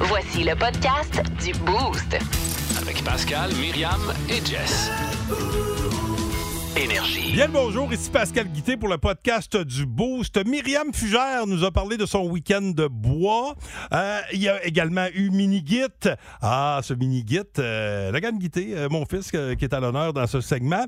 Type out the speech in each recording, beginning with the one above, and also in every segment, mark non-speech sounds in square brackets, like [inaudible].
Voici le podcast du Boost. Avec Pascal, Myriam et Jess. Énergie. Bien le bonjour, ici Pascal Guité pour le podcast du Boost. Myriam Fugère nous a parlé de son week-end de bois. Euh, il y a également eu Mini-Git. Ah, ce Mini-Git, euh, Logan Guité, euh, mon fils, euh, qui est à l'honneur dans ce segment.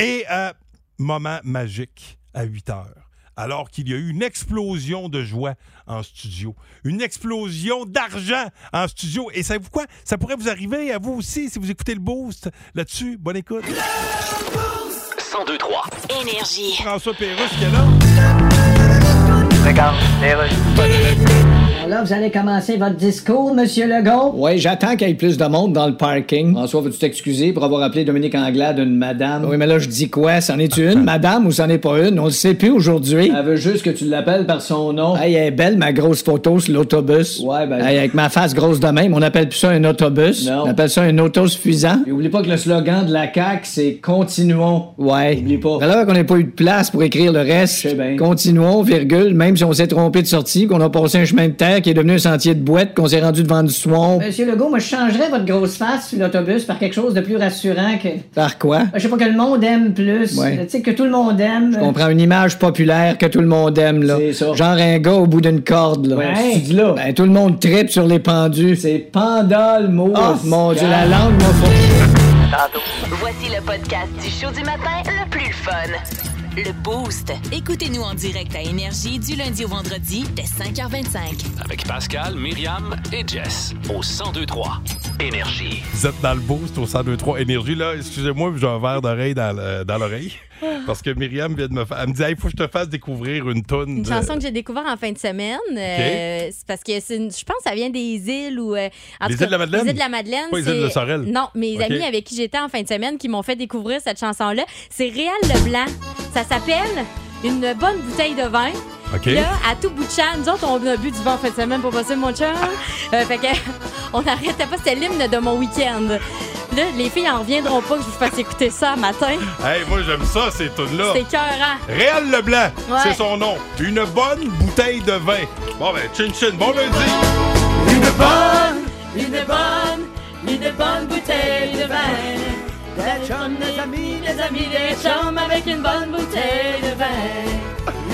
Et euh, moment magique à 8 heures. Alors qu'il y a eu une explosion de joie en studio. Une explosion d'argent en studio. Et savez-vous quoi? Ça pourrait vous arriver à vous aussi si vous écoutez le Boost là-dessus. Bonne écoute. 1023. Énergie. François Pérusse qui est là. Là, vous allez commencer votre discours, Monsieur Legault. Oui, j'attends qu'il y ait plus de monde dans le parking. François, veux-tu t'excuser pour avoir appelé Dominique Anglade une madame? Oui, mais là, je dis quoi? C'en est une, madame, ou c'en est pas une? On le sait plus aujourd'hui. Elle veut juste que tu l'appelles par son nom. Hey, elle est belle, ma grosse photo sur l'autobus. Ouais, ben... Hey, avec ma face grosse de même, on appelle plus ça un autobus. Non. On appelle ça un autosuffisant. Et oublie pas que le slogan de la CAQ, c'est « Continuons ». Ouais. Oublie pas. Alors qu'on n'a pas eu de place pour écrire le reste, continuons, virgule, même si on s'est trompé de sortie, qu'on a passé un chemin de qui est devenu un sentier de boîte, qu'on s'est rendu devant du swamp. Monsieur Legault, moi, je changerais votre grosse face sur l'autobus par quelque chose de plus rassurant que. Par quoi? Je sais pas, que le monde aime plus. Ouais. Tu sais, que tout le monde aime. On prend une image populaire que tout le monde aime, là. C'est ça. Genre un gars au bout d'une corde, là. Ouais. Là. Ben, tout le monde tripe sur les pendus. C'est panda, le mot. Oh, mon Dieu, la langue m'a fait... Voici le podcast du show du matin le plus fun. Le Boost. Écoutez-nous en direct à Énergie du lundi au vendredi dès 5h25. Avec Pascal, Myriam et Jess. Au 1023. Énergie. Vous êtes dans le boost au 1023 Énergie. Là, excusez-moi, j'ai un verre d'oreille dans, le- dans l'oreille. Parce que Myriam vient de me faire. Elle me dit, il faut que je te fasse découvrir une tonne. Une chanson que j'ai découvert en fin de semaine. euh, c'est parce que c'est une- je pense que ça vient des îles ou. euh, en Les tout cas, îles de la Madeleine? Les îles de la Madeleine. Pas les îles de Sorel? Non, mes Ok. amis avec qui j'étais en fin de semaine qui m'ont fait découvrir cette chanson-là. C'est Réal Leblanc. Ça s'appelle Une bonne bouteille de vin. OK. Là, à tout bout de champ, nous autres, on a bu du vin en fin de semaine pour passer mon chum. [laughs] Euh, fait que, [laughs] on n'arrêtait pas, c'était l'hymne de mon week-end. Là, les filles en reviendront pas que je vous fasse écouter ça matin. Hey, moi, j'aime ça, ces tunes-là. C'était cœurant. Réal Leblanc, Ouais. c'est son nom. Une bonne bouteille de vin. Bon, ben, chin chin, bon lundi. Une bonne, une bonne, une bonne bouteille de vin. Des chums, des amis, des amis, des chums avec une bonne bouteille de vin.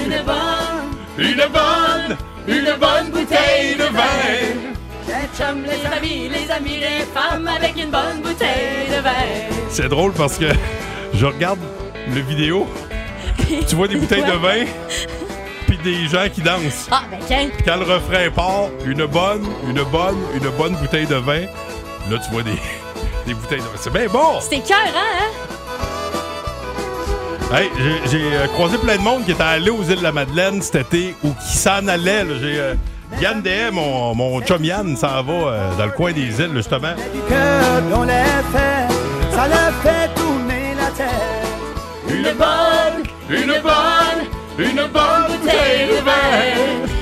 Une bonne, Une bonne, une bonne bouteille de vin. des chums, les amis, les amis, les femmes avec une bonne bouteille de vin. C'est drôle parce que je regarde le vidéo, tu vois des bouteilles de vin, puis des gens qui dansent. Ah, ben tiens, Quand le refrain part, une bonne, une bonne, une bonne bouteille de vin, là, tu vois des, des bouteilles de vin. C'est bien bon! c'était cœurant, hein? Hey, j'ai- euh, croisé plein de monde qui était allé aux îles de la Madeleine cet été ou qui s'en allait. J'ai euh, Yann Dehay, mon, mon chum Yann, s'en va euh, dans le coin des îles, justement. cœur ça leur fait tourner la tête. Une bonne, une bonne, une bonne bouteille de vin.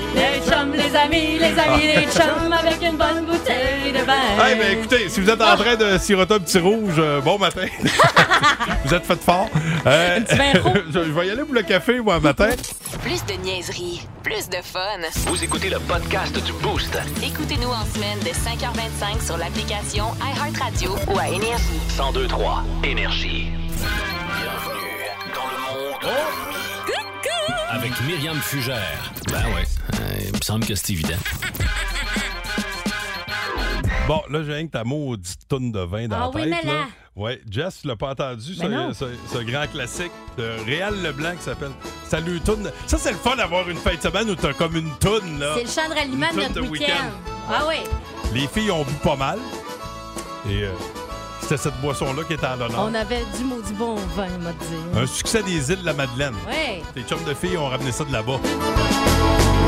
Les chums, les amis, les amis, les chums avec une bonne bouteille de vin. Hey, ben écoutez, si vous êtes en train de siroter un petit rouge, euh, bon matin. [laughs] vous êtes fait fort. Euh, petit vin rouge. [laughs] je, vais y aller pour le café, moi, matin. Plus de niaiserie, plus de fun. Vous écoutez le podcast du Boost. Écoutez-nous en semaine dès 5h25 sur l'application iHeartRadio Ou à Énergie. 1023. Énergie. Bienvenue dans le monde de Mi. Avec Myriam Fugère. Ben ouais, euh, il me semble que c'est évident. Bon, là, j'ai rien que ta maudite tonne de vin dans Ah la oui, tête. mais là. Ouais, Jess, tu l'as pas entendu, Mais non. ce, ce- ce grand classique de Réal Leblanc qui s'appelle Salut Toune. Ça, c'est le fun d'avoir une fête de semaine où t'as comme une toune, là. C'est le chant de ralliement de notre de week-end. week-end. Ah oui. Les filles ont bu pas mal. Et euh, c'était cette boisson-là qui était en l'honneur. On avait du maudit bon vin, on m'a dit. Un succès des îles de la Madeleine. Ouais. Tes chums de filles ont ramené ça de là-bas.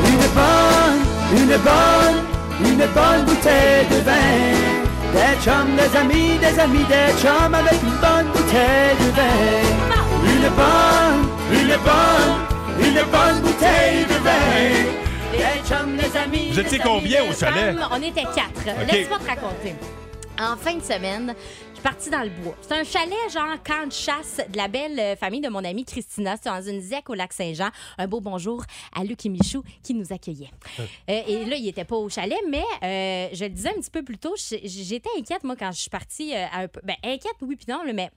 Une bonne, une bonne, une bonne bouteille de vin. Des chums, des amis, des amis, des chums avec une bonne bouteille de vin. Une bonne, une bonne, une bonne bouteille de vin. Les chums, les amis. Vous étiez combien au chalet? On était quatre. OK. Laisse-moi te raconter. En fin de semaine, suis partie dans le bois. C'est un chalet, genre camp de chasse de la belle euh, famille de mon amie Christina. C'est dans une zec au lac Saint-Jean. Un beau bonjour à Luc et Michou qui nous accueillaient. [laughs] Euh, et là, il était pas au chalet, mais euh, je le disais un petit peu plus tôt, j'étais inquiète, moi, quand je suis partie. un peu- ben, inquiète, oui, puis non, mais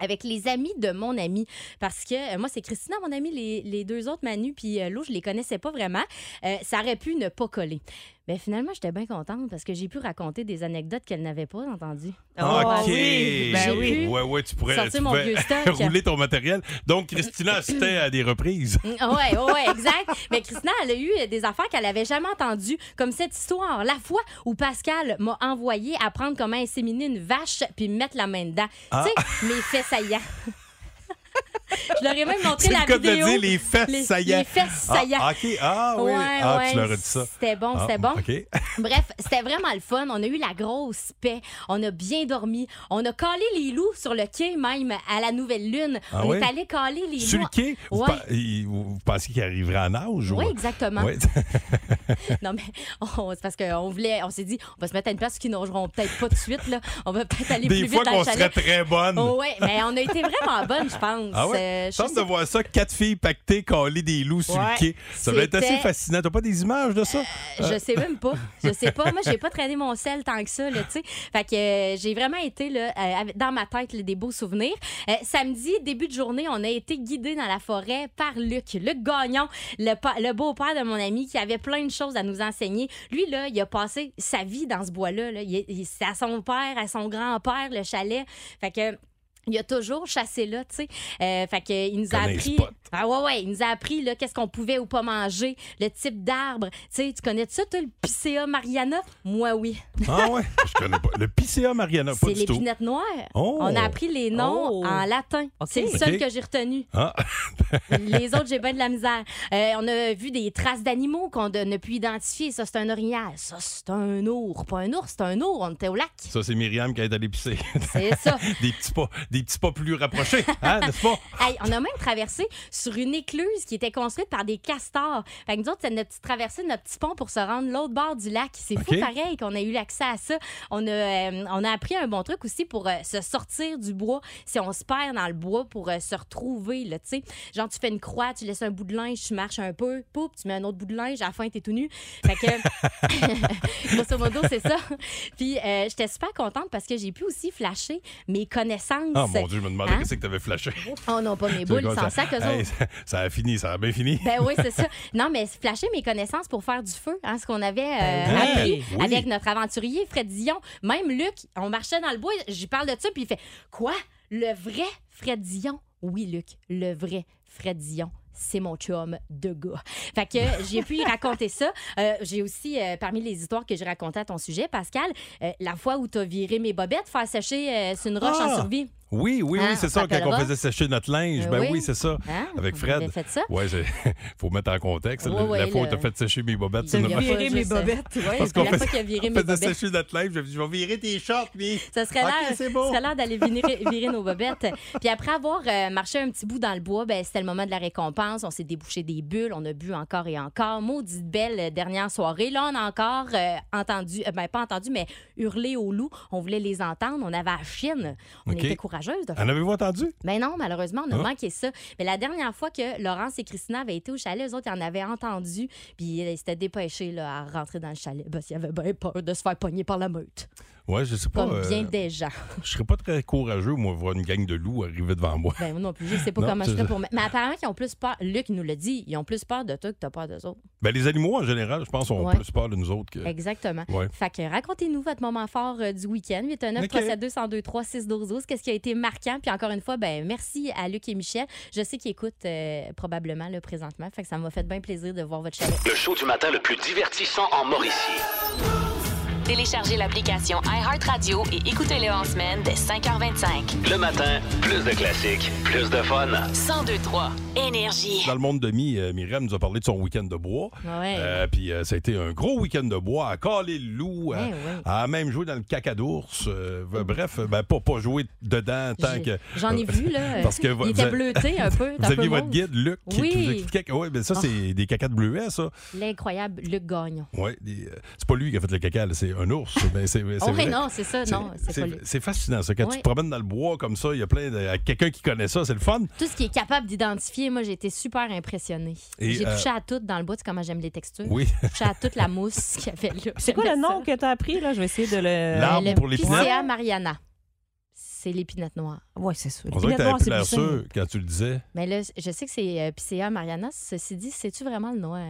avec les amis de mon ami. Parce que euh, moi, c'est Christina, mon amie, les, les deux autres, Manu, puis euh, l'autre, je les connaissais pas vraiment. Euh, ça aurait pu ne pas coller. Mais finalement, j'étais bien contente parce que j'ai pu raconter des anecdotes qu'elle n'avait pas entendues. OK. oui. Ben J'ai oui. pu Ouais, ouais, tu pourrais sortir tu mon vieux stock. [laughs] rouler ton matériel. Donc, Christina assistait à des reprises. [laughs] Oui, oui, exact. Mais Christina, elle a eu euh, des affaires qu'elle avait jamais entendues, comme cette histoire, la fois où Pascal m'a envoyé apprendre comment inséminer une vache puis mettre la main dedans. Ah. Tu sais, mes faits saillants. [laughs] Je leur ai même montré la de vidéo. dire les fesses Les- saillants. Les fesses Ah, saillants. OK. Ah, oui. Ouais, ah, ouais, tu leur as dit ça. C'était bon, Ah, c'était bon. OK. [laughs] Bref, c'était vraiment le fun. On a eu la grosse paix. On a bien dormi. On a calé les loups sur le quai, même à la nouvelle lune. Ah on est allé caler les Sur loups. le quai, vous, Ouais. pa- il- vous- vous pensiez qu'il arriverait en nage? Oui, ou... exactement. Ouais. [laughs] non, mais c'est parce qu'on voulait, on s'est dit, on va se mettre à une place qui nageront peut-être pas tout de suite. Là. On va peut-être aller Des plus fois vite dans qu'on le serait très bonne. Oh, ouais, mais on a été vraiment bonnes, je pense. Ah ouais? Euh, sais de voir ça, quatre filles pactées, caler des loups sur le quai. Ça doit être assez fascinant. T'as pas des images de ça? Je sais même pas. Je sais pas. Moi, j'ai pas traîné mon sel tant que ça, là, tu sais. Fait que euh, j'ai vraiment été, là, euh, dans ma tête, là, des beaux souvenirs. Euh, samedi, début de journée, on a été guidés dans la forêt par Luc. Luc Gagnon, le, beau-père de mon ami, qui avait plein de choses à nous enseigner. Lui, là, il a passé sa vie dans ce bois-là. Là. Il, il- c'est à son père, à son grand-père, le chalet. Fait que. Il a toujours chassé là, tu sais. Euh, fait que, il nous a appris. Ah ouais, ouais, il nous a appris là, qu'est-ce qu'on pouvait ou pas manger, le type d'arbre. Tu sais, tu connais ça, toi, le Picea Mariana? Moi, oui. Ah ouais? [laughs] Je connais pas. Le Picea Mariana, pas C'est du tout. l'épinette noire. Oh. On a appris les noms Oh. en latin. C'est le seul que j'ai retenu. Ah. [laughs] Les autres, j'ai bien de la misère. Euh, on a vu des traces d'animaux qu'on n'a pu identifier. Ça, c'est un orignal. Ça, c'est un ours. Pas un ours, c'est un ours. On était au lac. Ça, c'est Myriam qui est allée pisser. C'est ça. [laughs] des, petits pas, des petits pas plus rapprochés, [laughs] hein, n'est-ce pas? Hey, on a même traversé sur une écluse qui était construite par des castors. Fait que nous autres, c'est notre petite traversée notre petit pont pour se rendre l'autre bord du lac. C'est fou OK. pareil qu'on a eu l'accès à ça. On a, euh, on a appris un bon truc aussi pour euh, se sortir du bois si on se perd dans le bois pour euh, se retrouver. Là, tu sais. Genre, tu fais une croix, tu laisses un bout de linge, tu marches un peu, poup, tu mets un autre bout de linge, à la fin, t'es tout nu. Fait que, [laughs] [laughs] grosso modo, c'est ça. Puis, j'étais super contente parce que j'ai pu aussi flasher mes connaissances. Ah, mon Dieu, je me demandais Hein? qu'est-ce que t'avais flashé. Oh non, pas mes boules, sans ça. sac, Hey, autres. ça, ça a fini, ça a bien fini. Ben oui, c'est ça. [laughs] Non, mais flasher mes connaissances pour faire du feu, hein, ce qu'on avait euh, Ben appris Oui. avec notre aventurier Fred Dion. Même Luc, on marchait dans le bois, j'y parle de ça, puis il fait Quoi? Le vrai Fred Dion? Oui, Luc, le vrai Fred Dion. C'est mon chum de gars. Fait que [laughs] j'ai pu y raconter ça. Euh, j'ai aussi, euh, parmi les histoires que j'ai racontées à ton sujet, Pascal, euh, la fois où tu as viré mes bobettes, faire sécher sur une roche Ah! en survie. Oui, oui, Hein, oui, c'est on ça, quand on faisait sécher notre linge. Euh, ben oui. oui, c'est ça. Hein? Avec Vous Fred. avez fait ça? Ouais, il [laughs] faut mettre en contexte. Ouais, la, fois où le- t'as fait sécher mes bobettes. C'est notre- viré mes bobettes. Parce c'est qu'on la fois faisait- qu'il a viré on mes faisait bobettes. sécher notre linge. J'ai dit, je vais virer tes shorts, mais. [laughs] Ça serait c'est l'air d'aller virer, virer nos bobettes. Puis après avoir euh, marché un petit bout dans le bois, ben, c'était le moment de la récompense. On s'est débouché des bulles, on a bu encore et encore. Maudite belle euh, dernière soirée. Là, on a encore euh, entendu, euh, ben pas entendu, mais hurler aux loups. On voulait les entendre. On avait la chienne. On était courageuses de faire En avez-vous entendu? ben non, malheureusement, on a Ah. manqué ça. Mais la dernière fois que Laurence et Christina avaient été au chalet, eux autres, ils en avaient entendu. Puis ils s'étaient dépêchés là, à rentrer dans le chalet. Parce qu'ils avaient bien peur de se faire pogner par la meute. Ouais, je sais pas. Comme euh, bien des gens. [laughs] Je serais pas très courageux, moi, voir une gang de loups arriver devant moi. Ben moi non plus, je sais pas Non, comment je ferais pour. Mais apparemment qu'ils ont plus peur. Luc nous l'a dit, ils ont plus peur de toi que t'as peur d'eux autres. Ben, les animaux, en général, je pense, ont Ouais. plus peur de nous autres que. Exactement. Ouais. Fait que racontez-nous votre moment fort euh, du week-end. 819 Ok. 372 1023 6 12 12 Qu'est-ce qui a été marquant? Puis encore une fois, ben merci à Luc et Michel. Je sais qu'ils écoutent euh, probablement le présentement. Fait que ça m'a fait bien plaisir de voir votre chalet. Le show du matin le plus divertissant en Mauricie. Téléchargez l'application iHeartRadio et écoutez-le en semaine dès 5h25. Le matin, plus de classiques, plus de fun. 1023 Énergie. Dans le monde de mi, euh, Myriam nous a parlé de son week-end de bois. Ouais. Euh, puis euh, ça a été un gros week-end de bois, à caler le loup, à, Ouais, à même jouer dans le caca d'ours. euh, bref, ben, pas, pas jouer dedans tant J'ai- que. J'en ai vu, là. [laughs] Parce que vous- il était bleuté un peu. [laughs] Vous peu aviez votre guide, Luc, qui Oui. qui vous expliquait que ouais, ben ça, c'est des cacas de bleuets, ça. L'incroyable Luc Gagnon. Euh, c'est pas lui qui a fait le caca, là, c'est un ours. Ben, c'est c'est Oh, vrai. oui, non, c'est ça, non, c'est fascinant, ça. Quand tu te promènes dans le bois comme ça, il y a plein de. Quelqu'un qui connaît ça, c'est le fun. Tout ce qui est capable d'identifier, moi, j'ai été super impressionnée. Et, J'ai euh, touché à tout dans le bois, tu sais comment j'aime les textures. Oui. J'ai touché à toute la mousse qu'il y avait là. C'est quoi le nom que tu as appris? Là? Je vais essayer de le. L'arbre Le pour? Picea mariana. C'est l'épinette noire. Oui, c'est ça. On dirait que t'avais plus sûr quand tu le disais. Mais là, je sais que c'est euh, Picea mariana. Ceci dit, sais-tu vraiment le noir?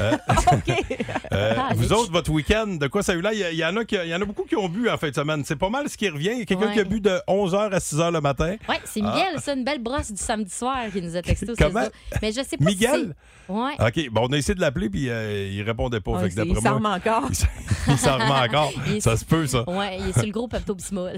Euh, [laughs] [laughs] euh, Ah, vous autres, votre week-end, de quoi ça a eu là? Il y, en a qui- il y en a beaucoup qui ont bu en fin de semaine. C'est pas mal ce qui revient. Il y a quelqu'un Ouais. qui a bu de 11h à 6h le matin. Oui, c'est Ah. Miguel, ça, une belle brosse du samedi soir qui nous a texté Comment? 16 Mais je sais pas Miguel? si Ouais. OK, bon, on a essayé de l'appeler, puis euh, il répondait pas. Ouais, fait que il s'en remet encore. [laughs] Il s'en- remet encore. Ça se peut, ça. Ouais, il est sur le gros Pepto-Bismol.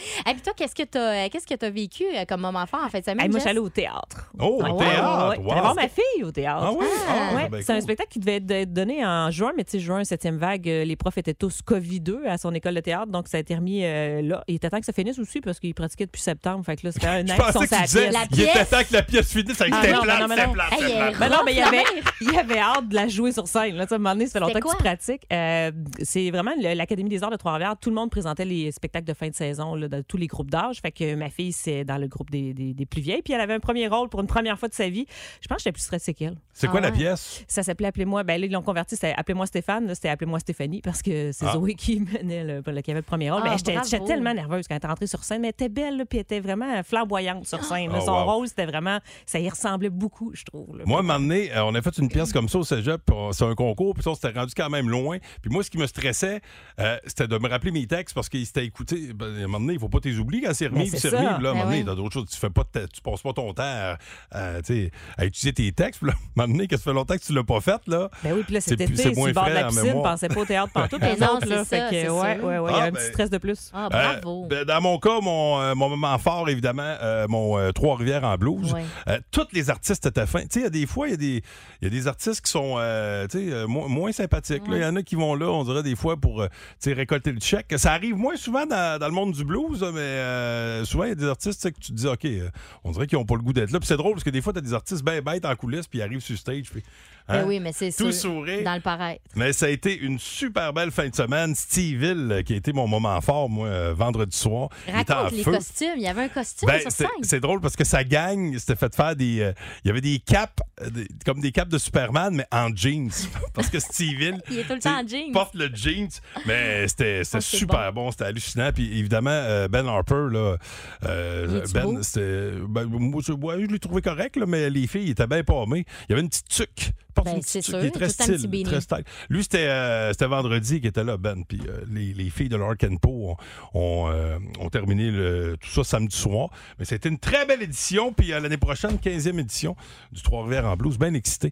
[laughs] Et puis toi, qu'est-ce que tu as, qu'est-ce que as vécu euh, comme moment fort en fait semaine? Hey, moi, je Jess? suis allée au théâtre. Oh, Ouais, au ouais, théâtre! ouais. wow. J'allais voir ma fille au théâtre. Ah oui? Ah, Ouais, ben c'est un spectacle qui devait être- donné en juin, mais tu sais, juin, septième vague, euh, les profs étaient tous COVID-2 à son école de théâtre, donc ça a été remis euh, là. Il était temps que ça finisse aussi parce qu'ils pratiquaient depuis septembre. Fait que là, c'était un an qu'ils sont que disais. La il était temps que la pièce finisse. Ça Ah, c'était non, c'était mais il y avait, Rough, il y avait hâte de la jouer sur scène. Là, Tu sais, à un moment donné, ça fait longtemps que tu quoi? pratiques. Euh, c'est vraiment l'Académie des arts de Trois-Rivières. Tout le monde présentait les spectacles de fin de saison là, de tous les groupes d'âge. Fait que ma fille, c'est dans le groupe des, des- des plus vieilles. Puis elle avait un premier rôle pour une première fois de sa vie. Je pense que j'étais plus stressée qu'elle. C'est quoi Ah la ouais. pièce? Ça s'appelait Appelez-moi. Ben là, ils l'ont converti. C'était Appelez-moi Stéphane. C'était Appelez-moi Stéphanie parce que c'est Ah. Zoé qui [laughs] menait le, qui avait le premier rôle. Ah, mais j'étais tellement nerveuse quand elle est rentrée sur scène. Mais elle était belle, là, puis elle était vraiment flamboyante sur scène. là. Oh, Son wow. rôle, c'était vraiment. Ça y ressemblait beaucoup, je trouve. là. Moi, à un moment donné, euh, on a fait une pièce comme ça au cégep, c'est un concours, puis ça, on s'était rendu quand même loin. Puis moi, ce qui me stressait, euh, c'était de me rappeler mes textes parce qu'ils s'étaient écoutés. Ben, à un moment donné, faut pas t'oublier quand c'est remis, Ben, c'est c'est remis. Puis là, à un Ben moment donné, t'as d'autres choses. Tu fais pas, tu passes pas ton temps à, à, tu sais, à utiliser tes textes. Là, [laughs] à un moment donné, que ça fait longtemps que tu l'as pas fait, là. Ben oui, puis là, C'est c'était c'est moins bord de frais la piscine, pensait pas au théâtre [laughs] Ben les non, autres, là. c'est Fait ça, que, c'est ouais, sûr. ouais, ouais, il y Ah, a un ben- petit stress de plus. Ah, Euh, bravo. ben, dans mon cas, mon, euh, mon moment fort, évidemment, euh, mon euh, Trois-Rivières en blues. Ouais. Euh, tous les artistes étaient fins. Tu sais, il y a des fois, il y, a des- il y a des artistes qui sont euh, tu sais, euh, mo- moins sympathiques. Il y en a qui vont là, on dirait des fois, pour euh, récolter le chèque. Ça arrive moins souvent dans, dans le monde du blues, mais euh, souvent, il y a des artistes que tu te dis, OK, euh, on dirait qu'ils n'ont pas le goût d'être là. Puis c'est drôle parce que des fois, tu as des artistes bien bêtes en coulisses, puis ils arrivent sur stage. Puis, Ben hein, oui, mais c'est Tout sûr. sourire. Dans le paraître. Mais ça a été une super belle fin de semaine. Steveille, euh, qui a été mon moment fort, moi, euh, vendredi soir. Il était en Raconte les feu. costumes. Il y avait un costume Ben, sur c'est scène. c'est drôle parce que sa gang s'était fait faire des. Il y avait des capes, des- comme des capes de Superman, mais en jeans. [laughs] parce que Steven. [laughs] Il est tout le temps en jeans. porte le jeans, mais c'était Oh, super bon, c'était hallucinant. Puis évidemment, Ben Harper, là, euh, Ben, c'était. ben, moi, je, ouais, je l'ai trouvé correct, là, mais les filles, étaient bien pommées. Il y avait une petite tuque. Ben, une petite c'est tuque, sûr, il est très style, très style. Lui, c'était euh, c'était vendredi qui était là, Ben. Puis euh, les, les filles de Lark Po ont, ont, ont terminé le- tout ça samedi soir. Mais c'était une très belle édition. Puis l'année prochaine, 15e édition du Trois-Rivières en blues. Bien excité.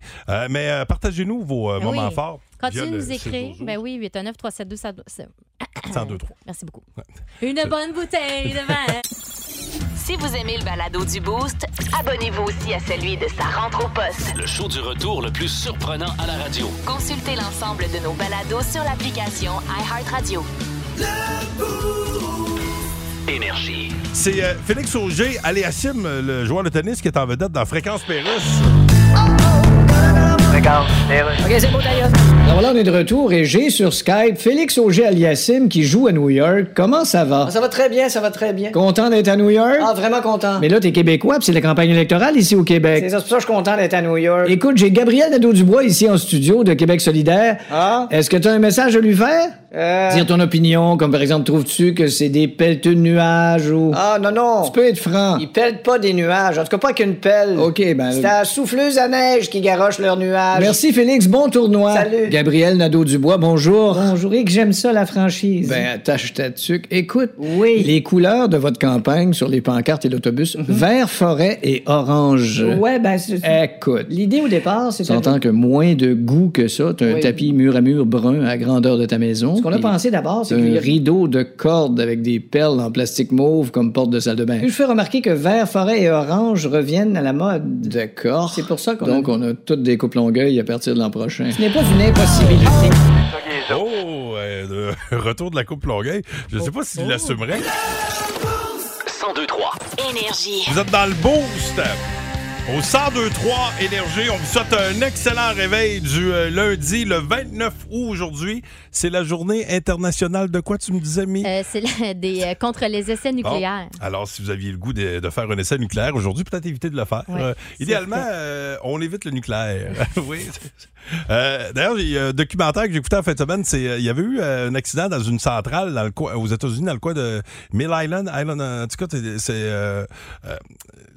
Mais partagez-nous vos Ben moments oui. forts. De le nous écrire. 612. Ben oui, 819 372 ça- 102 Merci beaucoup. Une bonne bouteille de vin. Si vous aimez le balado du Boost, Abonnez-vous aussi à celui de sa rentre au poste. Le show du retour le plus surprenant à la radio. consultez l'ensemble de nos balados sur l'application iHeartRadio. Énergie. C'est euh, Félix Auger, Aléassim, euh, le joueur de tennis qui est en vedette dans Fréquence Pérusse. OK, c'est beau, d'ailleurs. Alors là, on est de retour et j'ai sur Skype Félix Auger aliassim qui joue à New York. Comment ça va? Ah, Ça va très bien, ça va très bien. Content d'être à New York? Ah, vraiment content. Mais là, t'es québécois, puis c'est la campagne électorale ici au C'est Québec. ça, c'est pour ça que je suis content d'être à New York. Écoute, j'ai Gabriel Nadeau-Dubois ici en studio de Québec solidaire. Ah? Est-ce que tu as un message à lui faire? Euh... Dire ton opinion, comme par exemple, trouves-tu que c'est des pelleteux de nuages ou... Ah, non, non. Tu peux être franc. Ils pèlent pas des nuages. En tout cas, pas qu'une pelle. OK, ben... C'est à la souffleuse à neige qui garoche leurs nuages. Merci Félix, bon tournoi. Salut. Gabriel Nadeau-Dubois, bonjour. Bonjour, et que j'aime ça, la franchise. Ben, attache ta tuque. Écoute, Oui. les couleurs de votre campagne sur les pancartes et l'autobus, vert, forêt et orange. Ouais, ben, c'est... Écoute, L'idée au départ, tu c'était... entends que moins de goût que ça, t'as un Oui. tapis mur à mur brun à la grandeur de ta maison. Ce qu'on a pensé d'abord, c'est t'as qu'il y un rideau de cordes avec des perles en plastique mauve comme porte de salle de bain. Puis je fais remarquer que vert, forêt et orange reviennent à la mode. D'accord. C'est pour ça qu'on Donc, a... on a toutes des coupes longueuil à partir de l'an prochain. Ce n'est pas une impossibilité. Oh, euh, de- [laughs] retour de la Coupe Longueuil. Je sais pas s'il l'assumerait. 1023. Énergie. Vous êtes dans le boost. Au 1023 Énergie, on vous souhaite un excellent réveil du euh, lundi, le 29 août aujourd'hui. C'est la journée internationale de quoi, tu me disais, Mi? Euh, c'est la- des, euh, contre les essais nucléaires. Alors, si vous aviez le goût de, de faire un essai nucléaire aujourd'hui, peut-être éviter de le faire. Ouais, Euh, c'est idéalement, euh, on évite le nucléaire. [laughs] oui. Euh, D'ailleurs, il y a un documentaire que j'ai écouté en fin de semaine. C'est, euh, il y avait eu euh, un accident dans une centrale dans le coin- aux États-Unis, dans le coin de Mill Island. Island en tout cas, c'est- euh,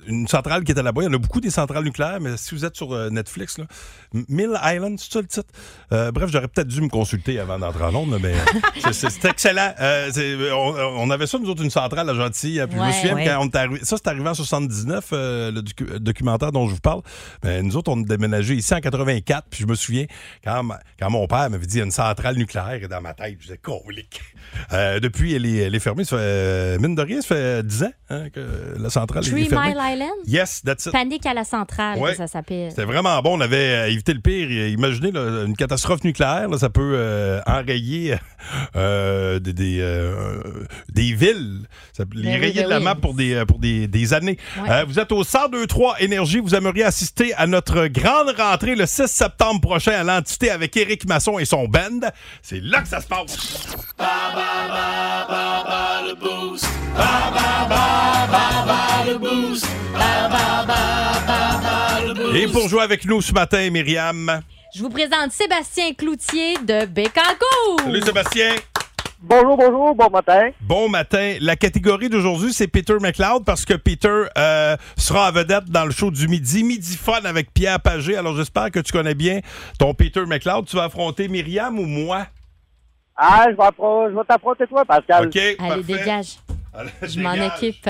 une centrale qui était là-bas. Il y en a beaucoup des centrales nucléaires, mais si vous êtes sur Netflix, là, Mill Island, c'est ça le titre? Bref, j'aurais peut-être dû me consulter avant d'entrer en Londres, mais [laughs] c'est- excellent. On, on avait ça, nous autres, une centrale à Gentilly. Puis je me souviens Ouais. quand on est arrivé, ça, c'est arrivé en 79, euh, le docu- documentaire dont je vous parle. Ben, nous autres, on a déménagé ici en 84, puis je me souviens quand, ma- quand mon père m'avait dit il y a une centrale nucléaire et dans ma tête, je disais colique. Euh, depuis, elle est, elle est fermée. Ça fait, mine de rien, ça fait 10 ans hein, que la centrale Three est fermée. Mile Island? Yes, that's it. Panique à la centrale, Ouais. ça s'appelle. C'était vraiment bon. On avait euh, évité le pire. Imaginez là, une catastrophe nucléaire. là, ça peut euh, enrayer euh, des, des, des villes. Ça peut les Ben oui, rayer ben de la oui. map pour des, pour des, des années. Ouais. Vous êtes au 1023 Énergie. Vous aimeriez assister à notre grande rentrée le 6 septembre prochain à l'entité avec Éric Masson et son band. C'est là que ça se passe. Et pour jouer avec nous ce matin, Myriam. Je vous présente Sébastien Cloutier de Bécancourt. Salut Sébastien. Bonjour, bonjour, bon matin. Bon matin. La catégorie d'aujourd'hui, c'est Peter McLeod parce que Peter euh, sera en vedette dans le show du midi. Midi Fun avec Pierre Pagé. Alors, j'espère que tu connais bien ton Peter McLeod. Tu vas affronter Myriam ou moi? Ah, je vais, appro- je vais t'affronter toi, Pascal. OK, Allez, parfait. dégage. Allez, Je m'en dégage. occupe.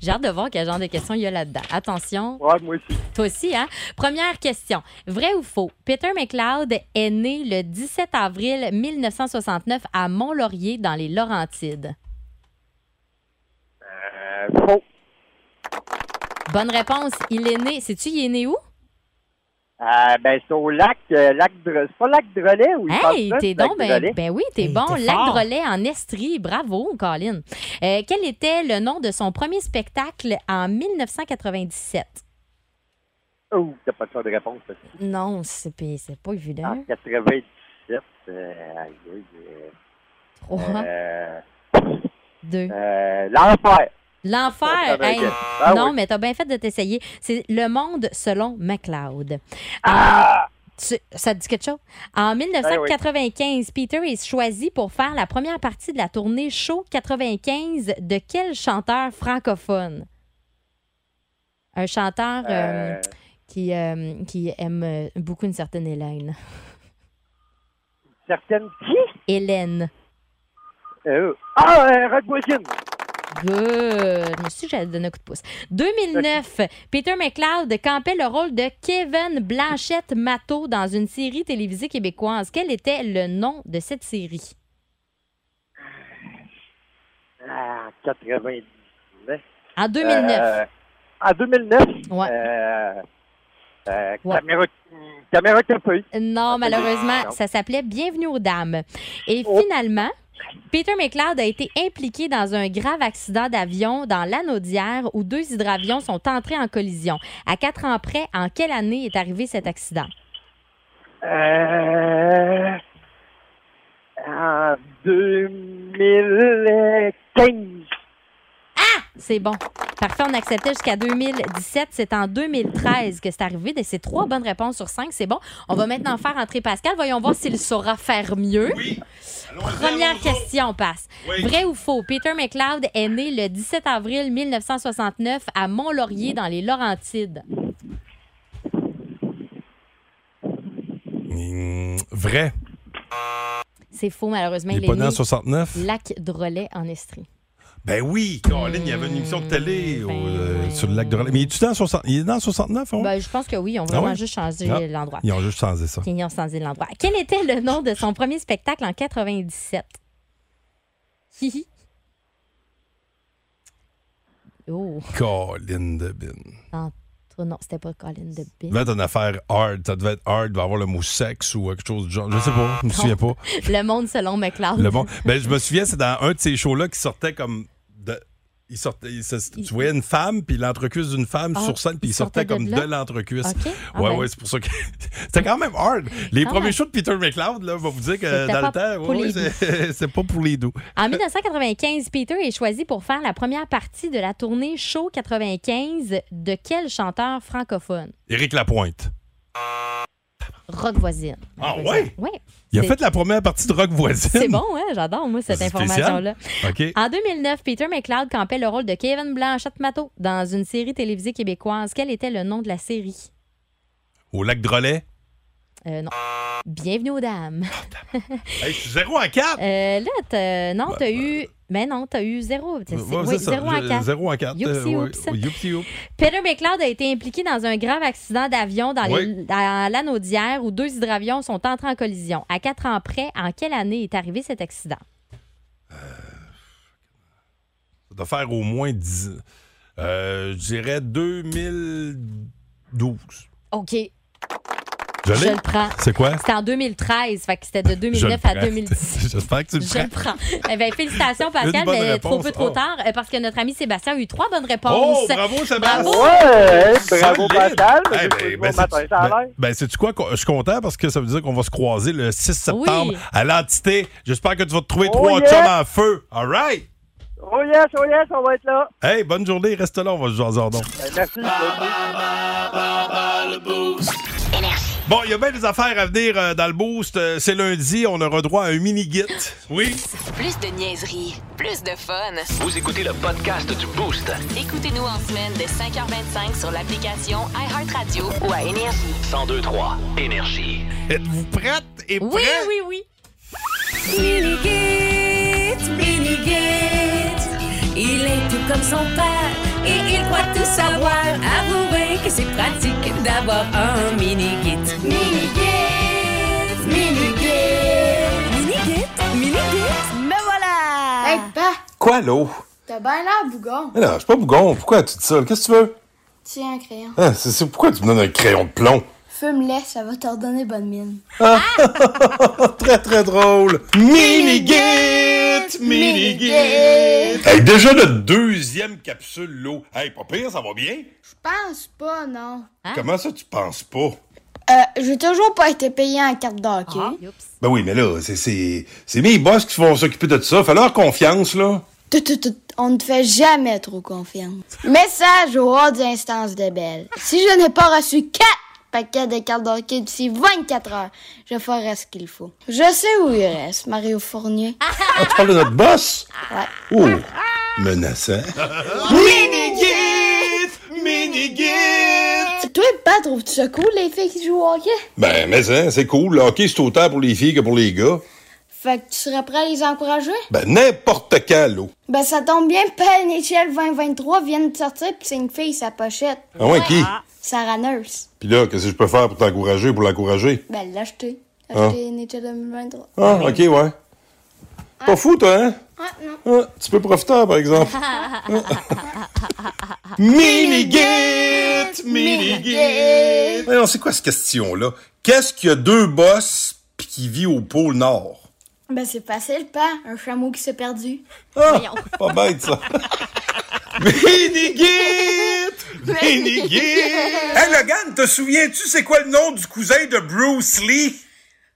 J'ai hâte de voir quel genre de questions il y a là-dedans. Attention. Ouais, moi aussi. Toi aussi, hein? Première question. Vrai ou faux? Peter McLeod est né le 17 avril 1969 à Mont-Laurier, dans les Laurentides. Euh, faux. Bonne réponse. Il est né. Sais-tu, il est né où? Euh, ben, c'est au lac, euh, lac de... C'est pas lac de relais ou Hey, t'es donc, ben, ben oui, t'es Hey, bon. t'es Lac Relais en Estrie. Bravo, Colin. Euh, quel était le nom de son premier spectacle en 1997? Oh, t'as pas de choix de réponse. ça. Non, c'est pas En évident. 97, euh, aïe, aïe, euh, Trois, euh, deux. euh, l'enfer. L'enfer. Hey, ah non, oui. mais t'as bien fait de t'essayer. C'est Le Monde selon McLeod. Ah! Tu- ça te dit quelque chose? En 1995, Peter est choisi pour faire la première partie de la tournée Show 95 de quel chanteur francophone? Un chanteur euh, Euh, qui, euh, qui aime beaucoup une certaine Hélène. certaines qui? Hélène. Ah, Rod Voisine. Good. Je me suis j'allais donner un coup de pouce. 2009, Peter McLeod campait le rôle de Kevin Blanchette Matteau dans une série télévisée québécoise. Quel était le nom de cette série? Ah, 99. En 2009. Euh, en 2009? Ouais. Euh, euh, Ouais. Caméra. Non, malheureusement, non. ça s'appelait Bienvenue aux dames. Et Oh. finalement, Peter McLeod a été impliqué dans un grave accident d'avion dans l'Anaudière où deux hydravions sont entrés en collision. À quatre ans près, en quelle année est arrivé cet accident? Euh, en 2015. C'est bon. Parfait, on acceptait jusqu'à 2017. C'est en 2013 que c'est arrivé. Et C'est trois bonnes réponses sur cinq. C'est bon. On va maintenant faire entrer Pascal. Voyons voir s'il saura faire mieux. Oui. Première question, on passe. Oui. Vrai ou faux? Peter McLeod est né le 17 avril 1969 à Mont-Laurier, dans les Laurentides. Hum, vrai. C'est faux, malheureusement. Il Il est pas est né en né 69? Lac Drolet en Estrie. Ben oui, Caroline, il y avait une émission de télé au, Ben euh, sur le lac de Relais. Mais il est dans 60... il est dans 69, hein? Ben, je pense que oui, ils ont Ah vraiment ouais? juste changé Ah. l'endroit. Ils ont juste changé ça. Ils ont changé l'endroit. Quel était le nom de son premier spectacle en 97? Hihi. [laughs] oh, Colin de Bin. tantôt, non, c'était pas Colin de Ça Bin. devait être une affaire hard. Ça devait être hard. Il va avoir le mot sexe ou quelque chose du genre. Je sais pas. Je me souviens pas. [laughs] Le monde selon McLeod. Le bon. Ben, je me souviens, c'est dans un de ces shows-là qui sortait comme Il sortait, il tu voyais une femme, puis l'entrecuisse d'une femme Ah, sur scène, puis il sortait, sortait de comme là? de l'entrecuisse. OK. Ah ouais, ben. ouais, c'est pour ça que. [laughs] C'était quand même hard. Les Quand premiers shows de Peter McLeod, là, va vous dire que dans le temps, ouais, [laughs] c'est pas pour les doux. En 1995, Peter est choisi pour faire la première partie de la tournée Show 95 de quel chanteur francophone? Éric Lapointe. Rock voisine. Ah ouais? Oui. Il a fait la première partie de Rock Voisine. C'est bon, hein? j'adore, moi, cette information-là. En 2009, Peter McLeod campait le rôle de Kevin Blanchette-Mato dans une série télévisée québécoise. Quel était le nom de la série? Au lac Drolet? Euh, non. Bienvenue aux dames. Hey, je suis 0 à 4. Euh, là, non, t'as eu. Mais non, t'as eu zéro. C'est- Ouais, oui, c'est ça. zéro à Je- quatre. zéro à quatre. Youpsi, Euh, ouais. oups. Youpsi, oups. Peter McLeod a été impliqué dans un grave accident d'avion dans, Oui. l'anneau d'hier où deux hydravions sont entrés en collision. À quatre ans près, en quelle année est arrivé cet accident? Ça doit faire au moins 10 euh, Je dirais 2012. OK. Je Je le prends. C'est quoi? C'était en 2013, fait que c'était de Je 2009 le à prends. 2010. J'espère que tu le Je prends. le prends. Eh ben, félicitations, Pascal, mais trop peu, trop Oh. tard, euh, parce que notre ami Sébastien a eu trois bonnes réponses. Oh, bravo, Sébastien! Bravo! Ouais, bravo. Pascal. Eh ben, fait ben, bon matin, c'est- ça a ben, l'air. ben, sais-tu quoi? Je suis content parce que ça veut dire qu'on va se croiser le 6 septembre Oui. à l'entité. J'espère que tu vas te trouver Oh, trois yeah. chums en feu. All right? Oh yes, oh yes, on va être là. Hey, bonne journée. Reste là, on va se jaser en donc. Ben, Merci. Bon, il y a bien des affaires à venir euh, dans le boost. Euh, C'est lundi, on aura droit à un mini-git. Oui. Plus de niaiserie, plus de fun. Vous écoutez le podcast du Boost. Écoutez-nous en semaine de 5h25 sur l'application iHeartRadio ou à Énergie. 1023 Énergie. Êtes-vous prête et prêt? Oui, oui, oui. Minigit, Minigit, il est tout comme son père et il croit tout savoir. Avouez que c'est pratique d'avoir un Minigit. Minigit, Minigit, Minigit, Minigit. Me voilà! Hey, pa, Quoi, l'eau? t'as bien l'air bougon. Mais non, je suis pas bougon. Pourquoi tu dis ça? Qu'est-ce que tu veux? Tiens un crayon. C'est, c'est- pourquoi tu me donnes un crayon de plomb? Fume-les, ça va te redonner bonne mine. [laughs] très, très drôle. Mini-git! Mini-git! Hey, déjà notre deuxième capsule, l'eau. Hey, pas pire, ça va bien? Je pense pas, non. Comment ça, tu penses pas? Euh, j'ai toujours pas été payé en carte d'hockey. Ah, Ben oui, mais là, c'est, c'est, c'est mes boss qui vont s'occuper de ça. Fais leur confiance, là. Tout, tout, tout, On ne te fait jamais trop confiance. Message au hors d'instance de Belle. Si je n'ai pas reçu 4 paquets de cartes d'hockey d'ici 24 heures, je ferai ce qu'il faut. Je sais où il reste, Mario Fournier. Ah, tu parles de notre boss? Ouais. Oh, menaçant. [laughs] Mini-git! Mini-git! Toi, pas trouves-tu ça cool, les filles qui jouent au hockey? Ben, mais hein, c'est cool. Le hockey, c'est autant pour les filles que pour les gars. Fait que tu serais prêt à les encourager? Ben, n'importe quand, l'eau. Ben, ça tombe bien, PNHL 2023 vient de sortir, pis c'est une fille, sa pochette. Ah ouais, qui? Sarah Nurse. Puis là, qu'est-ce que je peux faire pour t'encourager, pour l'encourager? Ben, l'acheter. Ah. Acheter NHL 2023. Ah, ok, ouais. Pas fou, toi, hein? Ouais, non. Ah, tu peux profiter, par exemple. [laughs] Mini-git! Mini-git! Voyons, c'est quoi cette question-là? Qu'est-ce qu'il y a deux boss pis qui vit au pôle Nord? Ben, c'est facile, pas. Un chameau qui s'est perdu. Ah, [laughs] pas bête, ça. [laughs] Mini-git! Mini-git! Hey, Logan, te souviens-tu c'est quoi le nom du cousin de Bruce Lee?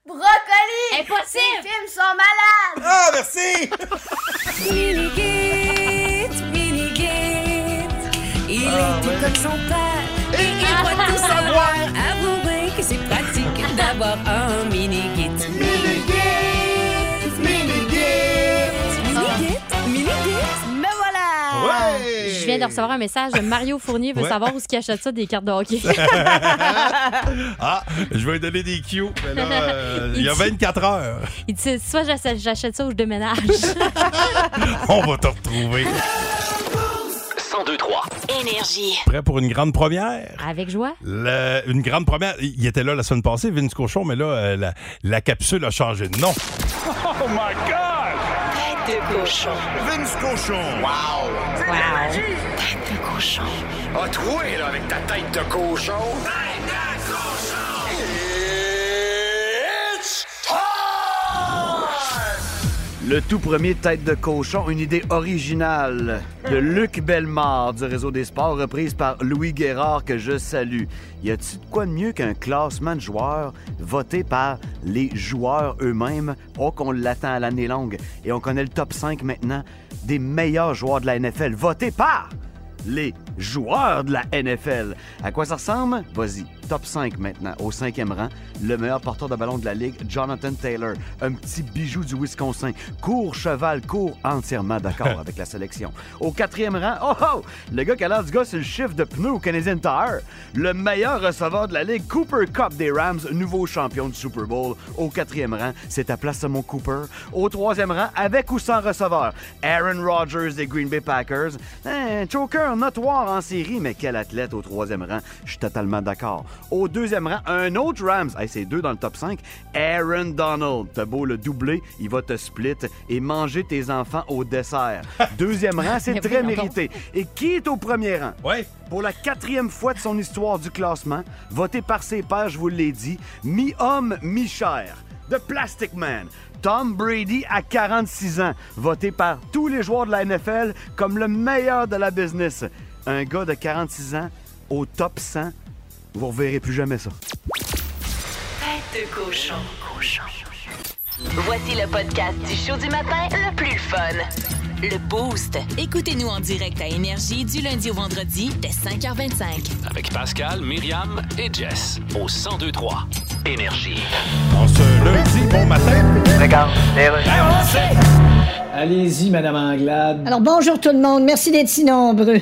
Brocoli! Impossible! Les films sont malades! Ah, merci! Minigit, Minigit, il est tout comme son père et il croit [laughs] tout savoir. Avouez que c'est pratique d'avoir un. Minigit, viens de recevoir un message. Mario Fournier veut Ouais. savoir où est-ce qu'il achète ça des cartes de hockey. [laughs] Ah, je vais lui donner des cues. Mais là, euh, [laughs] il y a Il- 24 heures. Il dit soit j'achète j'achète ça ou je déménage. [laughs] On va te retrouver. 1023 Énergie. Prêt pour une grande première? Avec joie. Le- une grande première. Il était là la semaine passée, Vince Cochon, mais là, euh, la, la capsule a changé de nom. Oh my God! Tête de cochon. Vince Cochon! Wow! Magie! Tête de cochon. A troué, là, avec ta tête de cochon! Tête de Le tout premier Tête de cochon, une idée originale de Luc Bellemare du Réseau des sports, reprise par Louis Guérard, que je salue. Y a-t-il de quoi de mieux qu'un classement de joueurs voté par les joueurs eux-mêmes? Oh, qu'on l'attend à l'année longue. Et on connaît le top 5 maintenant des meilleurs joueurs de la NFL, votés par les joueurs de la NFL. À quoi ça ressemble? Vas-y, top 5 maintenant. Au cinquième rang, le meilleur porteur de ballon de la Ligue, Jonathan Taylor. Un petit bijou du Wisconsin. Court cheval, court entièrement d'accord [laughs] avec la sélection. Au quatrième rang, oh oh! Le gars qui a l'air du gars, le chiffre de pneus au Canadian Tire. Le meilleur receveur de la Ligue, Cooper Cup des Rams, nouveau champion du Super Bowl. Au quatrième rang, c'est ta place à mon Cooper. Au troisième rang, avec ou sans receveur, Aaron Rodgers des Green Bay Packers. Un choker notoire en série, mais quel athlète au troisième rang? Je suis totalement d'accord. Au deuxième rang, un autre Rams. Hey, c'est deux dans le top 5. Aaron Donald. T'as beau le doubler, il va te split et manger tes enfants au dessert. [laughs] Deuxième rang, c'est très mérité. Et qui est au premier rang? Oui. Pour la quatrième fois de son histoire du classement, voté par ses pairs, je vous l'ai dit, mi-homme, mi-chair. The Plastic Man. Tom Brady à 46 ans, voté par tous les joueurs de la NFL comme le meilleur de la business. Un gars de 46 ans au top 100, vous ne reverrez plus jamais ça. Tête de cochon. Voici le podcast du show du matin le plus fun. Le Boost. Écoutez-nous en direct à Énergie du lundi au vendredi dès 5h25. Avec Pascal, Myriam et Jess au 1023 Énergie. En ce lundi, bon matin. Regarde, Allez-y, Madame Anglade. Alors bonjour tout le monde, merci d'être si nombreux.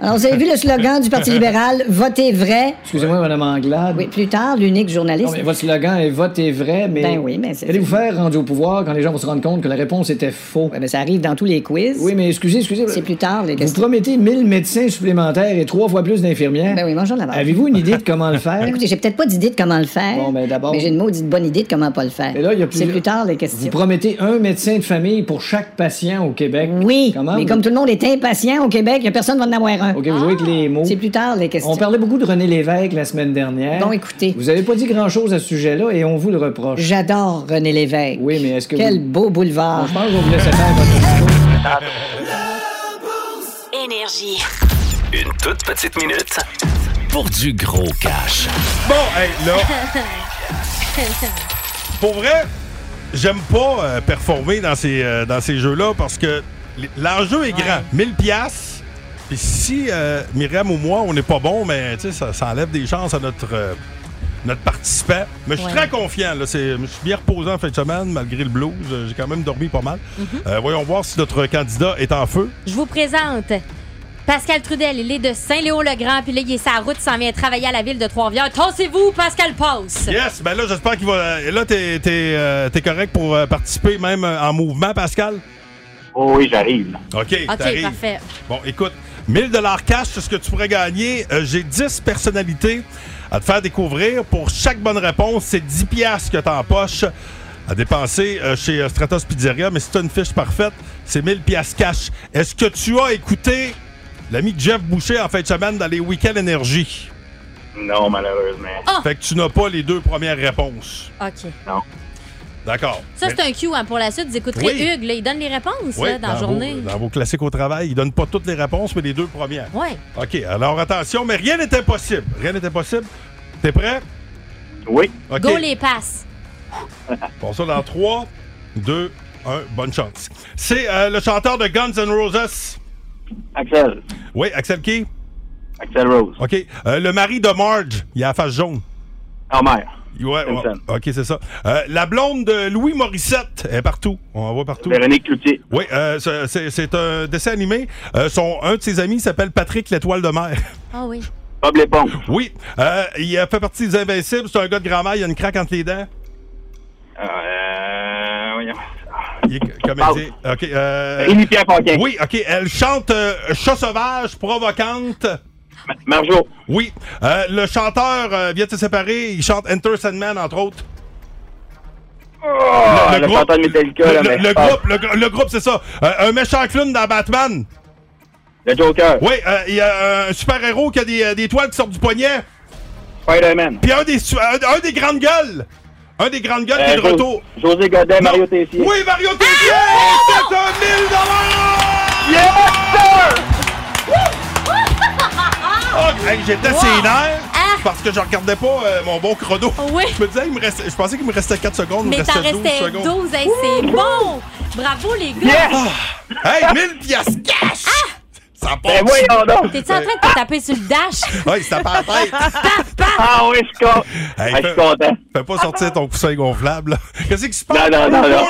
Alors, vous avez vu le slogan du Parti libéral, votez vrai. Excusez-moi, Madame Anglade. Oui, plus tard, l'unique journaliste. Non, mais votre slogan est votez vrai, mais. Ben oui, mais c'est- Allez-vous faire rendu au pouvoir quand les gens vont se rendre compte que la réponse était faux? Ouais, ben, ça arrive dans tous les quiz. Oui, mais excusez, excusez. C'est plus tard, les Vous questions. promettez 1000 médecins supplémentaires et trois fois plus d'infirmières. Ben oui, la barre. Avez-vous une idée de comment le faire? [laughs] Écoutez, j'ai peut-être pas d'idée de comment le faire. Bon, ben, d'abord- Mais j'ai une maudite bonne idée de comment pas le faire. Et là, il y a C'est plusieurs- plus tard, les Vous questions. promettez un médecin de famille pour chaque patient au Québec. Oui, Comment? mais vous- comme tout le monde est impatient au Québec, y a personne va en avoir un. OK, vous jouez avec les mots. C'est plus tard, les questions. On parlait beaucoup de René Lévesque la semaine dernière. Bon, écoutez. Vous avez pas dit grand-chose à ce sujet-là et on vous le reproche. J'adore René Lévesque. Oui, mais est-ce que Quel vous... beau boulevard. Bon, je pense que vous laissez faire votre discours. Énergie. Une toute petite minute pour du gros cash. Bon, hey, là, [laughs] pour vrai, j'aime pas euh, performer dans ces, euh, dans ces jeux-là parce que l'enjeu est grand. 1000 piastres. Puis si euh, Myriam ou moi, on n'est pas bon, mais tu sais, ça, ça enlève des chances à notre, euh, notre participant. Mais je suis Ouais. très confiant. Là. Je me suis bien reposé en fin de semaine, malgré le blues. Euh, J'ai quand même dormi pas mal. Euh, voyons voir si notre candidat est en feu. Je vous présente Pascal Trudel. Il est de Saint-Léon-le-Grand, puis là, il est sa route, il s'en vient travailler à la ville de Trois-Rivières. Tassez-vous, Pascal passe. Yes, ben là, j'espère qu'il va. Et là, t'es t'es, euh, t'es correct pour participer, même en mouvement, Pascal? Oh oui, j'arrive. OK, OK, t'arrives. parfait. Bon, écoute, 1000 dollars cash, c'est ce que tu pourrais gagner. Euh, J'ai 10 personnalités à te faire découvrir. Pour chaque bonne réponse, c'est 10 piastres que tu en poche à dépenser euh, chez euh, Stratos Pizzeria. Mais si tu as une fiche parfaite, c'est 1000 piastres cash. Est-ce que tu as écouté l'ami Jeff Boucher en fin de semaine dans les Week-ends Énergie? Non, malheureusement. Ah! Fait que tu n'as pas les deux premières réponses. OK. Non. D'accord. Ça, c'est un cue hein, pour la suite. Vous écouterez Oui. Hugues. là, il donne les réponses Oui, là, dans, la vos- journée. dans vos classiques au travail, ils donnent pas toutes les réponses, mais les deux premières. Ouais. OK, alors attention, mais rien n'est impossible. Rien n'est impossible. T'es prêt? Oui. OK. Go les passes. [laughs] Bon, ça dans 3, 2, 1. Bonne chance. C'est euh, le chanteur de Guns N' Roses. Axel. Oui, Axel qui? Axel Rose. OK. Euh, le mari de Marge, il a la face jaune. Homer. Ouais, ouais. OK, c'est ça. Euh, la blonde de Louis Morissette est partout. On la voit partout. Véronique Cloutier. Oui, euh, c'est- un dessin animé. Euh, son, un de ses amis s'appelle Patrick l'étoile de mer. Ah oui. Bob l'éponge. Oui, euh, il a fait partie des Invincibles. C'est un gars de grand-mère. Il a une craque entre les dents. Euh, voyons. Il est comédien. OK. Euh, Paquin. Oui, OK. Elle chante euh, Chat sauvage, provocante. Marjo. Oui. Euh, le chanteur euh, vient de se séparer. Il chante Enter Sandman, entre autres. Oh, le, Metallica, le, là, mais groupe, le, gr- le groupe, c'est ça. Euh, un méchant clown dans Batman. Le Joker. Oui, il y a un super-héros qui a des, des toiles qui sortent du poignet. Spider-Man. Puis un des, un, un des grandes gueules. Un des grandes gueules qui est de retour. José Godet, Mario Tessier. Oui, Mario Tessier! C'est un 1000 Yes, sir! Oh, hey, J'étais Wow. ses nerfs parce que je regardais pas euh, mon bon chrono. Oui. Je me disais, il me restait- je pensais qu'il me restait 4 secondes. Mais t'en restait 12 restais secondes. 12. Hey, c'est bon! Bravo, les gars! Ah! Hey, 1000 piastres cash! Ça passe. Ben! T'es-tu en train de te taper sur le dash? [laughs] Ouais, ça part la tête. Ah oui, je suis con- Hey, Ah, je suis fais- content. Fais pas sortir ton coussin gonflable. Qu'est-ce qui se passe? Non, non, non, non.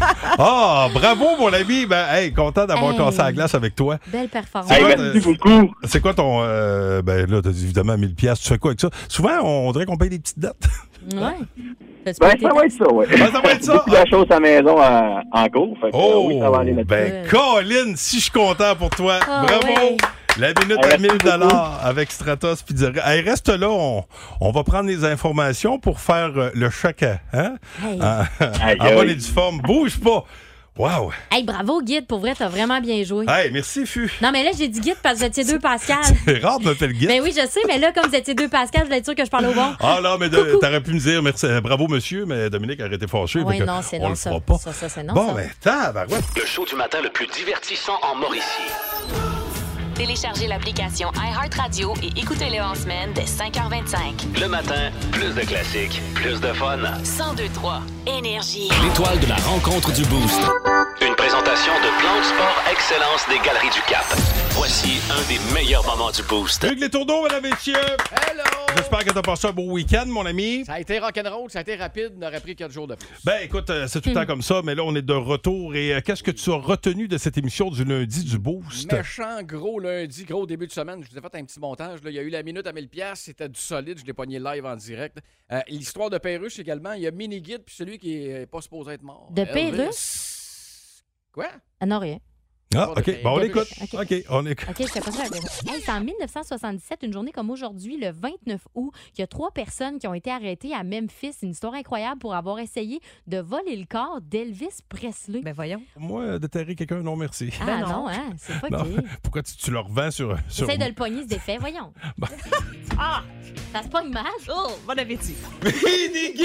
[laughs] Ah, bravo, mon ami. Ben, hey, content d'avoir Hey. cassé la glace avec toi. Belle performance. C'est quoi, merci beaucoup. C'est quoi ton. euh, ben là, t'as dit évidemment 1000 piastres. Tu fais quoi avec ça? Souvent, on dirait qu'on paye des petites dettes. Ouais. Ben, pas tes ça va être ça, oui. Ben, ça va être ça. De choses à la maison en, en cours. Fait que, Oh, oui, ça va aller là-dessus. ben, Colin, si je suis content pour toi. Ah, Bravo. ouais. La minute à merci 1000 beaucoup. avec Stratos puis Direct. Hey, reste là, on, on va prendre les informations pour faire euh, le chèque. Hein? Hey. En, Aïe, [laughs] en aïe. bonne et due forme. Bouge pas. Wow. Hey, bravo, Guide. Pour vrai, t'as vraiment bien joué. Hey, merci, Fu. Non, mais là, j'ai dit Guide parce que vous étiez deux Pascal. [laughs] C'est rare de m'appeler Guy. Ben oui, je sais, mais là, comme vous étiez deux Pascal, je voulais être sûr que je parle au bon. Ah non, mais t'aurais pu me dire merci, euh, bravo monsieur, mais Dominique a arrêté fâché. Oui, non, c'est on non, le ça. fera pas. Ça, ça, c'est non, bon, ça. ben, tabarouette. Le show du matin le plus divertissant en Mauricie. Téléchargez l'application iHeartRadio et écoutez-le en semaine dès 5h25. Le matin, plus de classiques, plus de fun. 1023 Énergie. L'étoile de la rencontre du Boost. Une présentation de Plan de Sport Excellence des Galeries du Cap. Voici un des meilleurs moments du Boost. Hugues Les Tourneaux, mesdames et messieurs. Hello! J'espère que t'as passé un beau week-end, mon ami. Ça a été rock'n'roll, ça a été rapide, on aurait pris quatre jours de plus. Ben, écoute, euh, c'est tout le temps comme ça, mais là, on est de retour. Et euh, qu'est-ce que tu as retenu de cette émission du lundi du Boost? Méchant gros lundi, gros début de semaine. Je vous ai fait un petit montage. là. Il y a eu la minute à 1000 pièces, c'était du solide. Je l'ai pogné live en direct. Euh, L'histoire de Perruche également. Il y a Mini Guide puis celui qui est pas supposé être mort. De Elvis. Perruche? Quoi? Ah non, rien. Ah, OK. Bon, on De- écoute. OK. OK, on écoute. OK, je fais pas ça. Hey, c'est en 1977, une journée comme aujourd'hui, le 29 août, il y a trois personnes qui ont été arrêtées à Memphis. Une histoire incroyable pour avoir essayé de voler le corps d'Elvis Presley. Ben voyons. Moi, déterrer quelqu'un, non, merci. Ah Ben non, non. hein, c'est pas [laughs] Non. OK. Pourquoi tu, tu le revends sur. sur... Essaye de le pogner, ce défait, voyons. [laughs] Ah! Ça se pogne mal. Oh, bon appétit. Minigit!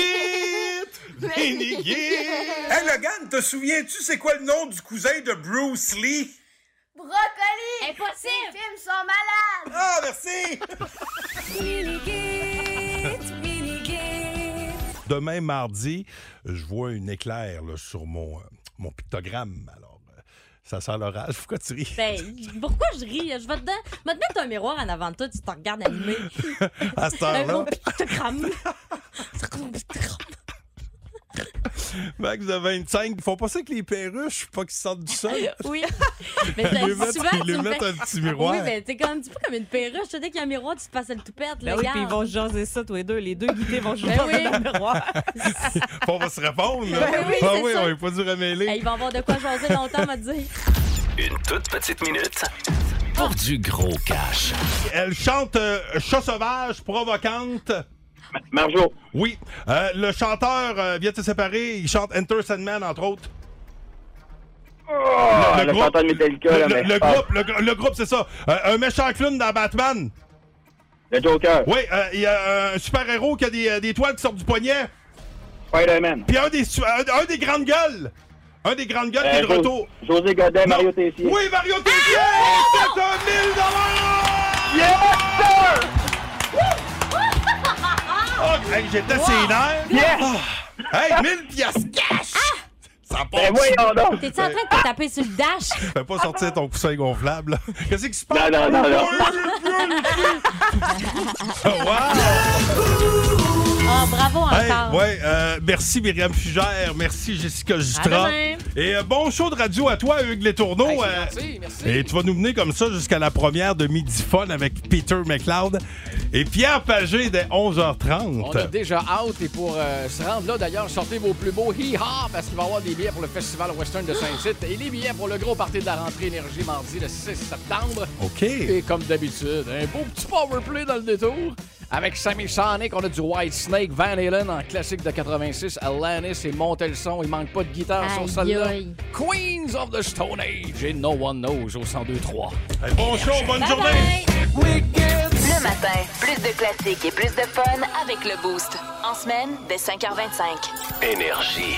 Minigit! Hey Logan, te souviens-tu c'est quoi le nom du cousin de Bruce Lee? Brocoli! Impossible! Ces films sont malades! Ah, merci! [laughs] Demain, mardi, je vois une éclair là, sur mon, euh, mon pictogramme. Alors, euh, ça sent l'orage. Pourquoi tu ris? Ben, pourquoi je ris? Je vais te, don- je vais te mettre un miroir en avant de toi, tu te regardes animé. [laughs] À cette Un heure-là, gros pictogramme. [laughs] Max de 25, ils font pas ça avec les perruches, pas qu'ils sortent du sol. [laughs] Oui. [laughs] Mais Ils lui mettent- souvent, ils tu lui me mettent fais- un petit miroir. Oui, mais c'est comme un petit peu comme une perruche. Tu sais, dès qu'il y a un miroir, tu te passes le toupette. Ben là, oui, puis ils vont jaser ça, tous les deux. Les deux guittés vont jaser Ben oui. dans le miroir. [laughs] on va se répondre. là. Ben oui, ah c'est oui, ça. on n'est pas dur à mêler. Hey, ils vont avoir de quoi jaser longtemps, m'a dit. Une toute petite minute pour du gros cash. Elle chante euh, Chat sauvage, provocante. Marjo. Oui. Euh, le chanteur euh, vient de se séparer. Il chante Enter Sandman, entre autres. Oh, le, Metallica, le, là, le- mais- le ah, groupe, le, gr- le groupe, c'est ça. Euh, un méchant clown dans Batman. Le Joker. Oui, il y a un super-héros qui a des, des toiles qui sortent du poignet. Spider-Man. Puis un des, un, un des grandes gueules. Un des grandes gueules qui est de retour. José Godet, Mario Tessier. Oui, Mario Tessier! C'est un 1000 Yes, sir! Oh, hey, j'étais Wow! ses nerfs. Yes! Ah! Hey, 1000 piastres cash! Ça passe. Ben voyons donc! T'es-tu en train de te taper sur le dash? [laughs] Fais pas sortir ton coussin gonflable. Qu'est-ce qui se passe? Non, non, non, non. [laughs] Oh, bravo Hey, encore. ouais, euh, merci Myriam Fugère, merci Jessica Justra. Et euh, bon show de radio à toi, Hugues Les Tourneaux. Hey, c'est euh, merci. et tu vas nous mener comme ça jusqu'à la première de Midi Fun avec Peter McLeod et Pierre Pagé dès 11h30. On a déjà out et pour euh, se rendre là, d'ailleurs, sortez vos plus beaux hi-ha parce qu'il va y avoir des billets pour le Festival Western de Saint-Tite et les billets pour le gros party de la rentrée énergie mardi le 6 septembre. OK. Et comme d'habitude, un beau petit powerplay dans le détour. Avec Sammy Sonic, on a du White Snake, Van Halen en classique de 86, Alanis et montez le son. Il manque pas de guitare sur celle-là. Queens of the Stone Age et No One Knows au 102.3. Hey, bon show, bonne Bye journée. bye. Le matin, plus de classiques et plus de fun avec le Boost. En semaine, dès 5h25. Énergie.